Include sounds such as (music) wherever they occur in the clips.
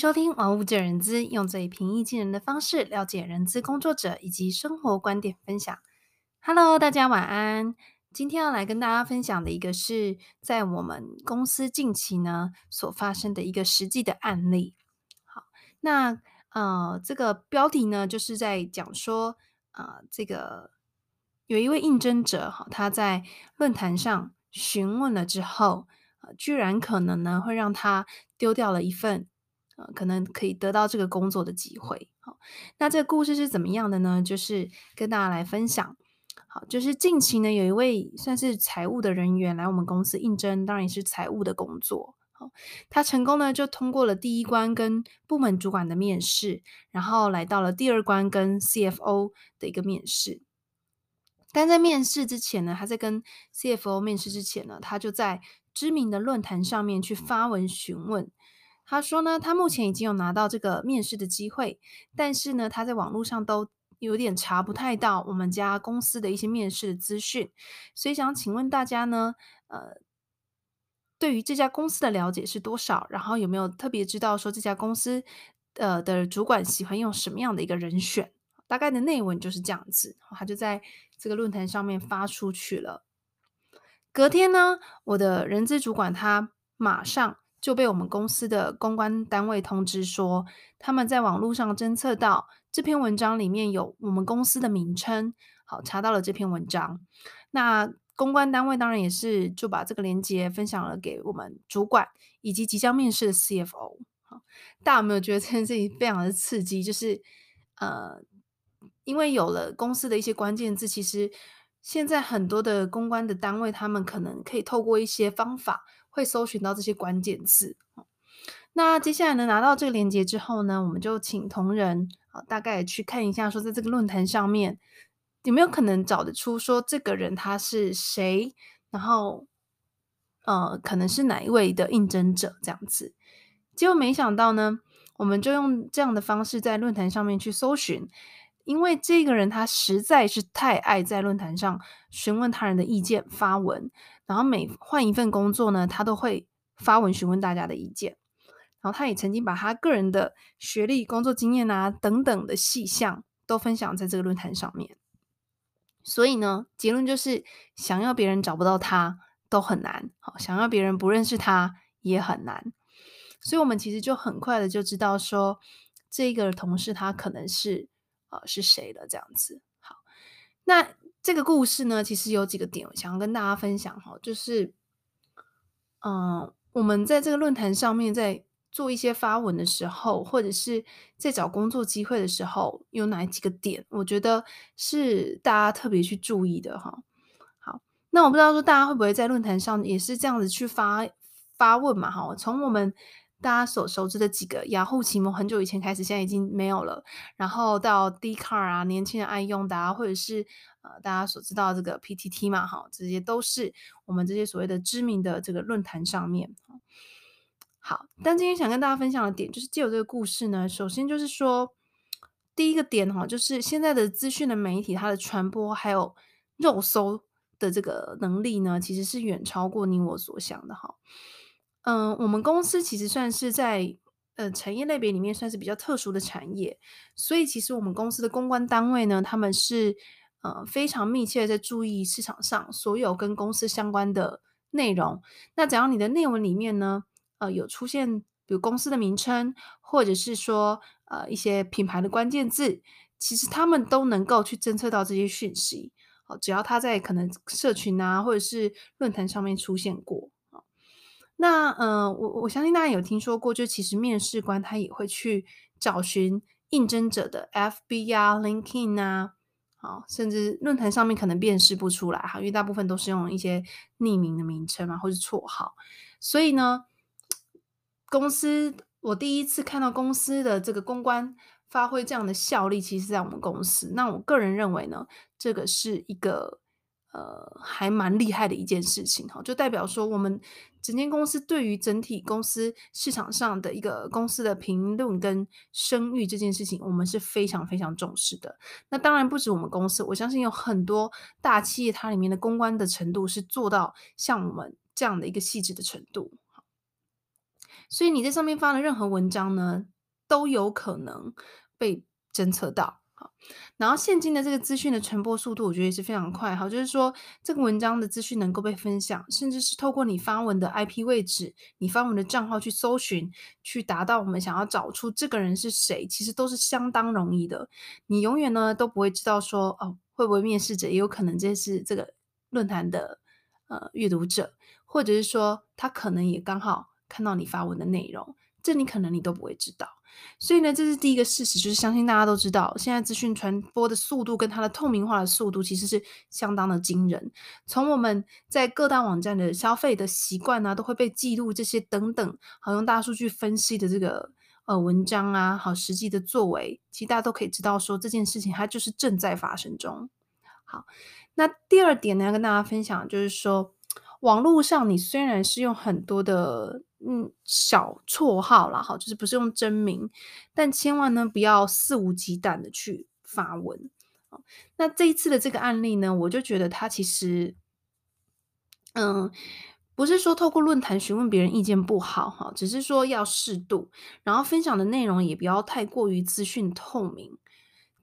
收听《玩物见人资》，用最平易近人的方式了解人资工作者以及生活观点分享。Hello，大家晚安。今天要来跟大家分享的一个是在我们公司近期呢所发生的一个实际的案例。好，那呃，这个标题呢就是在讲说，呃，这个有一位应征者哈，他在论坛上询问了之后，呃，居然可能呢会让他丢掉了一份。可能可以得到这个工作的机会。好，那这个故事是怎么样的呢？就是跟大家来分享。好，就是近期呢，有一位算是财务的人员来我们公司应征，当然也是财务的工作。好，他成功呢就通过了第一关跟部门主管的面试，然后来到了第二关跟 CFO 的一个面试。但在面试之前呢，他在跟 CFO 面试之前呢，他就在知名的论坛上面去发文询问。他说呢，他目前已经有拿到这个面试的机会，但是呢，他在网络上都有点查不太到我们家公司的一些面试的资讯，所以想请问大家呢，呃，对于这家公司的了解是多少？然后有没有特别知道说这家公司呃的主管喜欢用什么样的一个人选？大概的内文就是这样子，他就在这个论坛上面发出去了。隔天呢，我的人资主管他马上。就被我们公司的公关单位通知说，他们在网络上侦测到这篇文章里面有我们公司的名称，好，查到了这篇文章。那公关单位当然也是就把这个链接分享了给我们主管以及即将面试的 CFO。好，大家有没有觉得这件事情非常的刺激？就是呃，因为有了公司的一些关键字，其实现在很多的公关的单位，他们可能可以透过一些方法。会搜寻到这些关键字。那接下来呢，拿到这个链接之后呢，我们就请同仁啊，大概去看一下，说在这个论坛上面有没有可能找得出说这个人他是谁，然后呃，可能是哪一位的应征者这样子。结果没想到呢，我们就用这样的方式在论坛上面去搜寻，因为这个人他实在是太爱在论坛上询问他人的意见发文。然后每换一份工作呢，他都会发文询问大家的意见。然后他也曾经把他个人的学历、工作经验啊等等的细项都分享在这个论坛上面。所以呢，结论就是想要别人找不到他都很难，好，想要别人不认识他也很难。所以我们其实就很快的就知道说，这个同事他可能是呃是谁了这样子。好，那。这个故事呢，其实有几个点我想要跟大家分享哈，就是，嗯、我们在这个论坛上面在做一些发文的时候，或者是在找工作机会的时候，有哪几个点，我觉得是大家特别去注意的哈。好，那我不知道说大家会不会在论坛上也是这样子去发发问嘛？哈，从我们。大家所熟知的几个雅虎奇摩，很久以前开始，现在已经没有了。然后到 d c a r 啊，年轻人爱用的啊，或者是呃大家所知道这个 PTT 嘛，哈，这些都是我们这些所谓的知名的这个论坛上面。好，但今天想跟大家分享的点，就是借由这个故事呢，首先就是说，第一个点哈，就是现在的资讯的媒体，它的传播还有肉搜的这个能力呢，其实是远超过你我所想的哈。嗯、我们公司其实算是在呃产业类别里面算是比较特殊的产业，所以其实我们公司的公关单位呢，他们是呃非常密切的在注意市场上所有跟公司相关的内容。那只要你的内文里面呢，呃有出现比如公司的名称，或者是说呃一些品牌的关键字，其实他们都能够去侦测到这些讯息。只要他在可能社群啊或者是论坛上面出现过。那呃，我我相信大家有听说过，就其实面试官他也会去找寻应征者的 FB 啊、LinkedIn 啊，好，甚至论坛上面可能辨识不出来哈，因为大部分都是用一些匿名的名称嘛，或是绰号。所以呢，公司我第一次看到公司的这个公关发挥这样的效力，其实在我们公司。那我个人认为呢，这个是一个。呃，还蛮厉害的一件事情哈，就代表说我们整间公司对于整体公司市场上的一个公司的评论跟声誉这件事情，我们是非常非常重视的。那当然不止我们公司，我相信有很多大企业，它里面的公关的程度是做到像我们这样的一个细致的程度。所以你在上面发的任何文章呢，都有可能被侦测到。然后现今的这个资讯的传播速度，我觉得也是非常快。好，就是说这个文章的资讯能够被分享，甚至是透过你发文的 IP 位置、你发文的账号去搜寻，去达到我们想要找出这个人是谁，其实都是相当容易的。你永远呢都不会知道说哦，会不会面试者也有可能这是这个论坛的呃阅读者，或者是说他可能也刚好看到你发文的内容，这你可能你都不会知道。所以呢，这是第一个事实，就是相信大家都知道，现在资讯传播的速度跟它的透明化的速度其实是相当的惊人。从我们在各大网站的消费的习惯啊，都会被记录这些等等，好用大数据分析的这个呃文章啊，好实际的作为，其实大家都可以知道说这件事情它就是正在发生中。好，那第二点呢，要跟大家分享就是说，网络上你虽然是用很多的。嗯，小绰号啦，好，就是不是用真名，但千万呢不要肆无忌惮的去发文。那这一次的这个案例呢，我就觉得他其实，嗯，不是说透过论坛询问别人意见不好哈，只是说要适度，然后分享的内容也不要太过于资讯透明。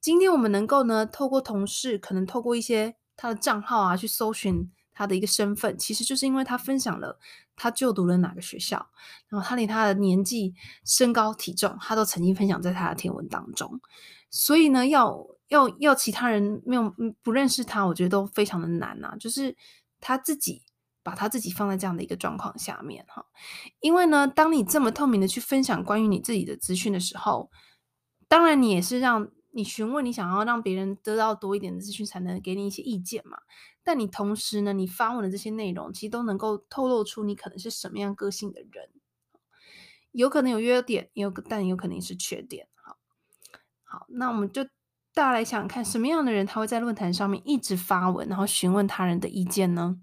今天我们能够呢，透过同事，可能透过一些他的账号啊，去搜寻。他的一个身份，其实就是因为他分享了他就读了哪个学校，然后他连他的年纪、身高、体重，他都曾经分享在他的贴文当中。所以呢，要要要其他人没有不认识他，我觉得都非常的难呐。就是他自己把他自己放在这样的一个状况下面哈，因为呢，当你这么透明的去分享关于你自己的资讯的时候，当然你也是让你询问你想要让别人得到多一点的资讯，才能给你一些意见嘛。但你同时呢，你发文的这些内容，其实都能够透露出你可能是什么样个性的人，有可能有优点，也有但有可能是缺点。好，好，那我们就大家来想想看，什么样的人他会在论坛上面一直发文，然后询问他人的意见呢？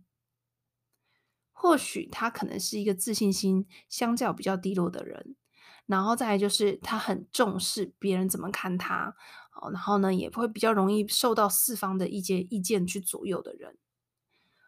或许他可能是一个自信心相较比较低落的人，然后再来就是他很重视别人怎么看他。哦然后呢，也会比较容易受到四方的一些意见去左右的人。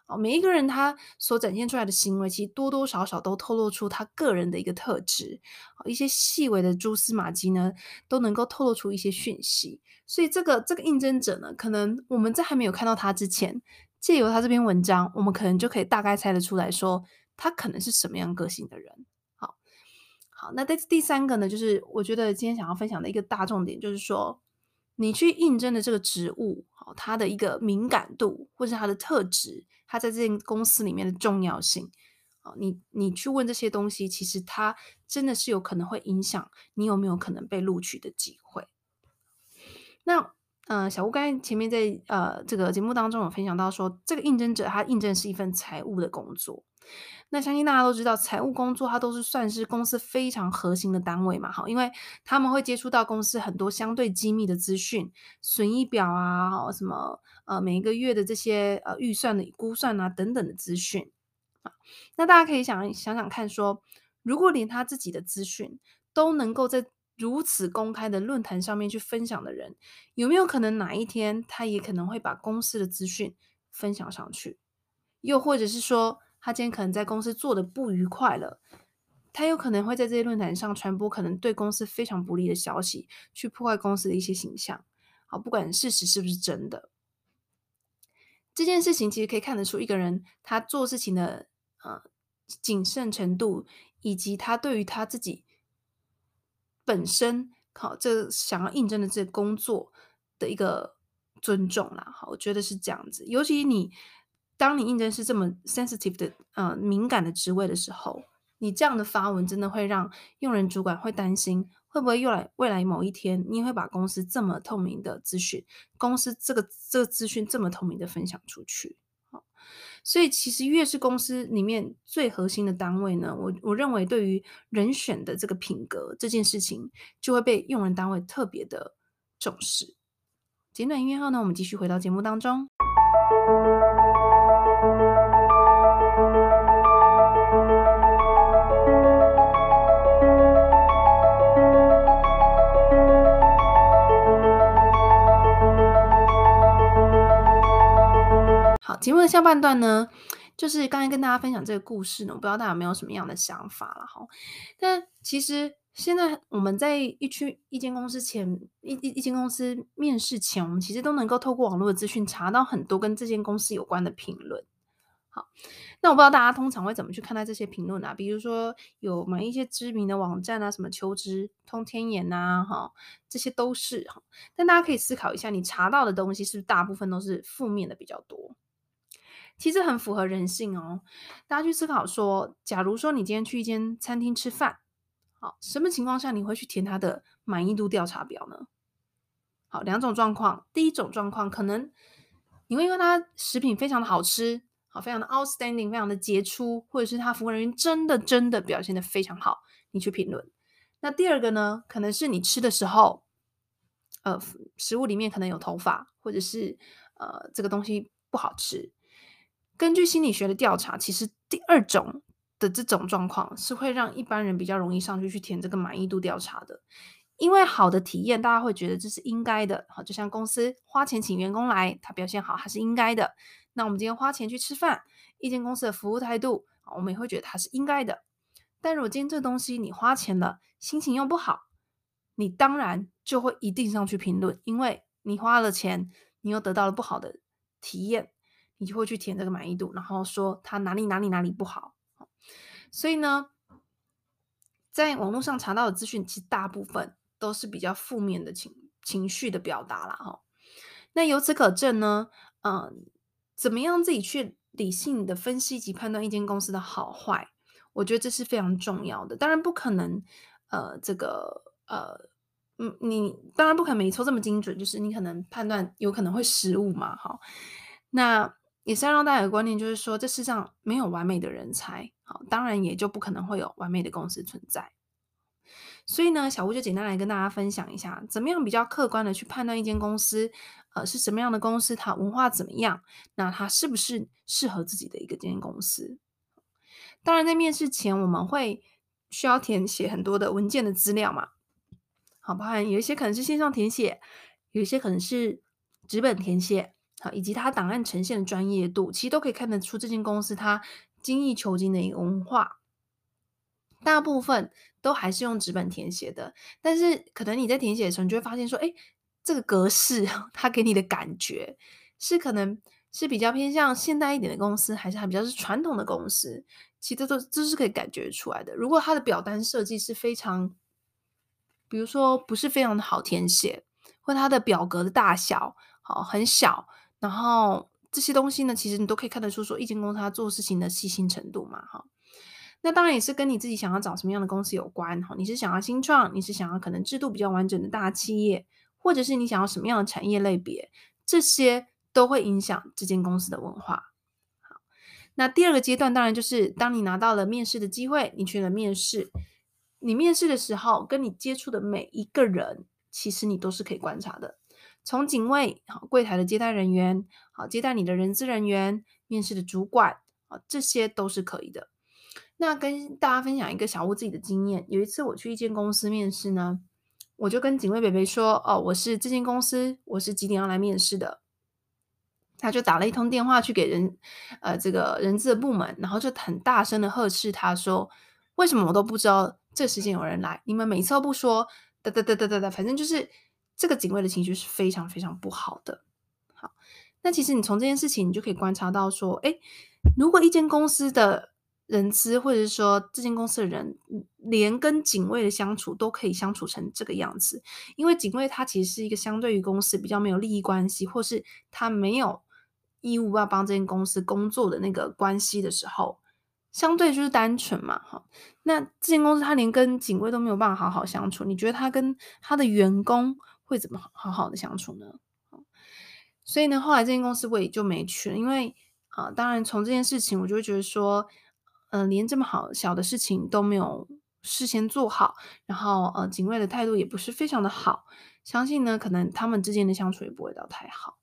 哦，每一个人他所展现出来的行为，其实多多少少都透露出他个人的一个特质。一些细微的蛛丝马迹呢，都能够透露出一些讯息。所以这个这个应征者呢，可能我们在还没有看到他之前，借由他这篇文章，我们可能就可以大概猜得出来说，他可能是什么样个性的人。好，好，那第第三个呢，就是我觉得今天想要分享的一个大重点，就是说。你去应征的这个职务，好，它的一个敏感度，或者它的特质，它在这间公司里面的重要性，哦，你你去问这些东西，其实它真的是有可能会影响你有没有可能被录取的机会。那，呃，小吴刚才前面在呃这个节目当中有分享到说，这个应征者他应征是一份财务的工作。那相信大家都知道，财务工作它都是算是公司非常核心的单位嘛，好，因为他们会接触到公司很多相对机密的资讯，损益表啊，什么呃每一个月的这些呃预算的估算啊等等的资讯啊。那大家可以想想想看，说如果连他自己的资讯都能够在如此公开的论坛上面去分享的人，有没有可能哪一天他也可能会把公司的资讯分享上去？又或者是说，他今天可能在公司做的不愉快了，他有可能会在这些论坛上传播可能对公司非常不利的消息，去破坏公司的一些形象。好，不管事实是不是真的，这件事情其实可以看得出一个人他做事情的呃谨慎程度，以及他对于他自己本身好这想要应征的这工作的一个尊重啦。好，我觉得是这样子，尤其你。当你应征是这么 sensitive 的呃敏感的职位的时候，你这样的发文真的会让用人主管会担心，会不会又来未来某一天你会把公司这么透明的资讯，公司这个这个资讯这么透明的分享出去？所以其实越是公司里面最核心的单位呢，我我认为对于人选的这个品格这件事情，就会被用人单位特别的重视。简短音乐后呢，我们继续回到节目当中。节目的下半段呢，就是刚才跟大家分享这个故事呢，我不知道大家有没有什么样的想法了哈。但其实现在我们在一区一间公司前一一一间公司面试前，我们其实都能够透过网络的资讯查到很多跟这间公司有关的评论。好，那我不知道大家通常会怎么去看待这些评论啊？比如说有某一些知名的网站啊，什么求职、通天眼呐，哈，这些都是哈。但大家可以思考一下，你查到的东西是不是大部分都是负面的比较多？其实很符合人性哦。大家去思考说，假如说你今天去一间餐厅吃饭，好，什么情况下你会去填他的满意度调查表呢？好，两种状况。第一种状况，可能你会因为他食品非常的好吃，好，非常的 outstanding，非常的杰出，或者是他服务人员真的真的表现的非常好，你去评论。那第二个呢，可能是你吃的时候，呃，食物里面可能有头发，或者是呃，这个东西不好吃。根据心理学的调查，其实第二种的这种状况是会让一般人比较容易上去去填这个满意度调查的，因为好的体验大家会觉得这是应该的，好，就像公司花钱请员工来，他表现好还是应该的。那我们今天花钱去吃饭，一间公司的服务态度，我们也会觉得他是应该的。但如果今天这东西你花钱了，心情又不好，你当然就会一定上去评论，因为你花了钱，你又得到了不好的体验。你就会去填这个满意度，然后说他哪里哪里哪里不好。所以呢，在网络上查到的资讯，其实大部分都是比较负面的情情绪的表达啦。哈。那由此可证呢，嗯，怎么样自己去理性的分析及判断一间公司的好坏？我觉得这是非常重要的。当然不可能，呃，这个呃，嗯，你当然不可能每一次这么精准，就是你可能判断有可能会失误嘛。哈，那。也是要让大家有观念，就是说，这世上没有完美的人才，好，当然也就不可能会有完美的公司存在。所以呢，小吴就简单来跟大家分享一下，怎么样比较客观的去判断一间公司，呃，是什么样的公司，它文化怎么样，那它是不是适合自己的一个间公司？当然，在面试前，我们会需要填写很多的文件的资料嘛，好，包含有一些可能是线上填写，有一些可能是纸本填写。好，以及它档案呈现的专业度，其实都可以看得出这间公司它精益求精的一个文化。大部分都还是用纸本填写的，但是可能你在填写的时候，你就会发现说，哎，这个格式 (laughs) 它给你的感觉是可能是比较偏向现代一点的公司，还是还比较是传统的公司？其实都都是可以感觉出来的。如果它的表单设计是非常，比如说不是非常的好填写，或它的表格的大小好很小。然后这些东西呢，其实你都可以看得出，说一间公司它做事情的细心程度嘛，哈。那当然也是跟你自己想要找什么样的公司有关，哈。你是想要新创，你是想要可能制度比较完整的大企业，或者是你想要什么样的产业类别，这些都会影响这间公司的文化。好，那第二个阶段当然就是当你拿到了面试的机会，你去了面试，你面试的时候跟你接触的每一个人，其实你都是可以观察的。从警卫、好柜台的接待人员、好接待你的人资人员、面试的主管，啊，这些都是可以的。那跟大家分享一个小屋自己的经验，有一次我去一间公司面试呢，我就跟警卫北北说：“哦，我是这间公司，我是几点要来面试的。”他就打了一通电话去给人，呃，这个人资的部门，然后就很大声的呵斥他说：“为什么我都不知道这时间有人来？你们每次都不说，哒哒哒哒哒哒，反正就是。”这个警卫的情绪是非常非常不好的。好，那其实你从这件事情，你就可以观察到说，哎，如果一间公司的人资，或者是说这间公司的人，连跟警卫的相处都可以相处成这个样子，因为警卫他其实是一个相对于公司比较没有利益关系，或是他没有义务要帮这间公司工作的那个关系的时候，相对就是单纯嘛。哈，那这间公司他连跟警卫都没有办法好好相处，你觉得他跟他的员工会怎么好好的相处呢？所以呢，后来这间公司我也就没去了，因为啊、当然从这件事情，我就会觉得说，嗯、呃，连这么好小的事情都没有事先做好，然后呃，警卫的态度也不是非常的好，相信呢，可能他们之间的相处也不会到太好。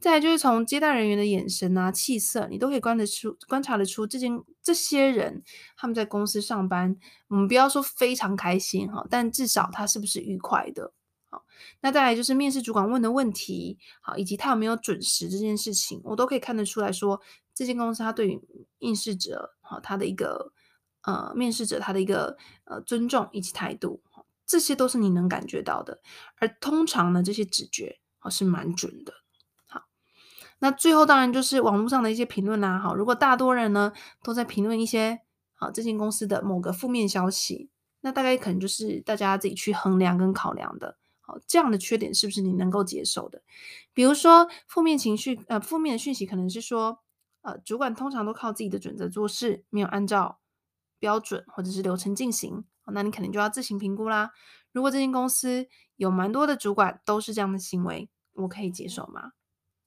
再就是从接待人员的眼神啊、气色，你都可以观得出、观察得出，这间这些人他们在公司上班，我们不要说非常开心哈，但至少他是不是愉快的。那再来就是面试主管问的问题，好，以及他有没有准时这件事情，我都可以看得出来说，这间公司他对于应试者哈他的一个呃面试者他的一个呃尊重以及态度，这些都是你能感觉到的。而通常呢，这些直觉啊是蛮准的。好，那最后当然就是网络上的一些评论啦。好，如果大多人呢都在评论一些啊这间公司的某个负面消息，那大概可能就是大家自己去衡量跟考量的。好，这样的缺点是不是你能够接受的？比如说负面情绪，呃，负面的讯息可能是说，呃，主管通常都靠自己的准则做事，没有按照标准或者是流程进行，那你可能就要自行评估啦。如果这间公司有蛮多的主管都是这样的行为，我可以接受吗？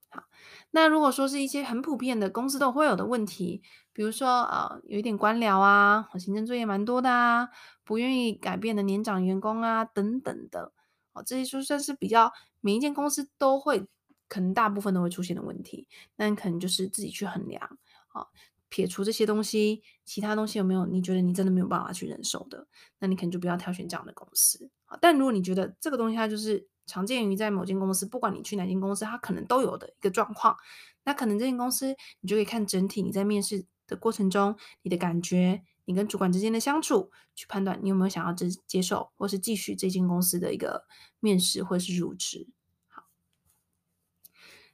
好，那如果说是一些很普遍的公司都会有的问题，比如说呃，有一点官僚啊，行政作业蛮多的啊，不愿意改变的年长员工啊，等等的。哦，这些就算是比较每一间公司都会，可能大部分都会出现的问题，那你可能就是自己去衡量，啊，撇除这些东西，其他东西有没有你觉得你真的没有办法去忍受的，那你可能就不要挑选这样的公司。但如果你觉得这个东西它就是常见于在某间公司，不管你去哪间公司，它可能都有的一个状况，那可能这间公司你就可以看整体你在面试的过程中你的感觉。你跟主管之间的相处，去判断你有没有想要接接受，或是继续这间公司的一个面试，或是入职。好，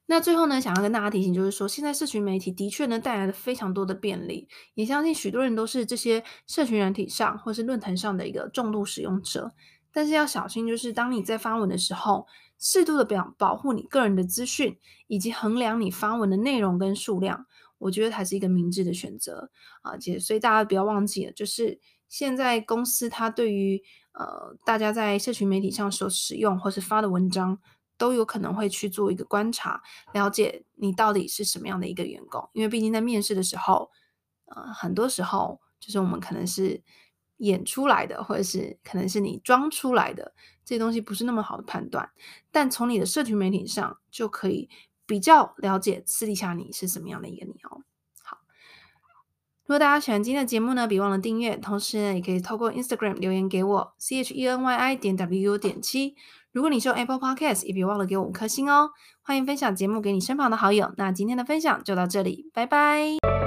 那最后呢，想要跟大家提醒，就是说，现在社群媒体的确呢带来了非常多的便利，也相信许多人都是这些社群软体上或是论坛上的一个重度使用者。但是要小心，就是当你在发文的时候，适度的表保护你个人的资讯，以及衡量你发文的内容跟数量。我觉得还是一个明智的选择啊，姐，所以大家不要忘记了，就是现在公司它对于呃大家在社群媒体上所使用或是发的文章，都有可能会去做一个观察，了解你到底是什么样的一个员工，因为毕竟在面试的时候，呃，很多时候就是我们可能是演出来的，或者是可能是你装出来的，这些东西不是那么好的判断，但从你的社群媒体上就可以。比较了解私底下你是什么样的一个你哦。好，如果大家喜欢今天的节目呢，别忘了订阅，同时呢，也可以透过 Instagram 留言给我 c h e n y i 点 w u 点七。如果你是用 Apple Podcast，也别忘了给我五颗星哦。欢迎分享节目给你身旁的好友。那今天的分享就到这里，拜拜。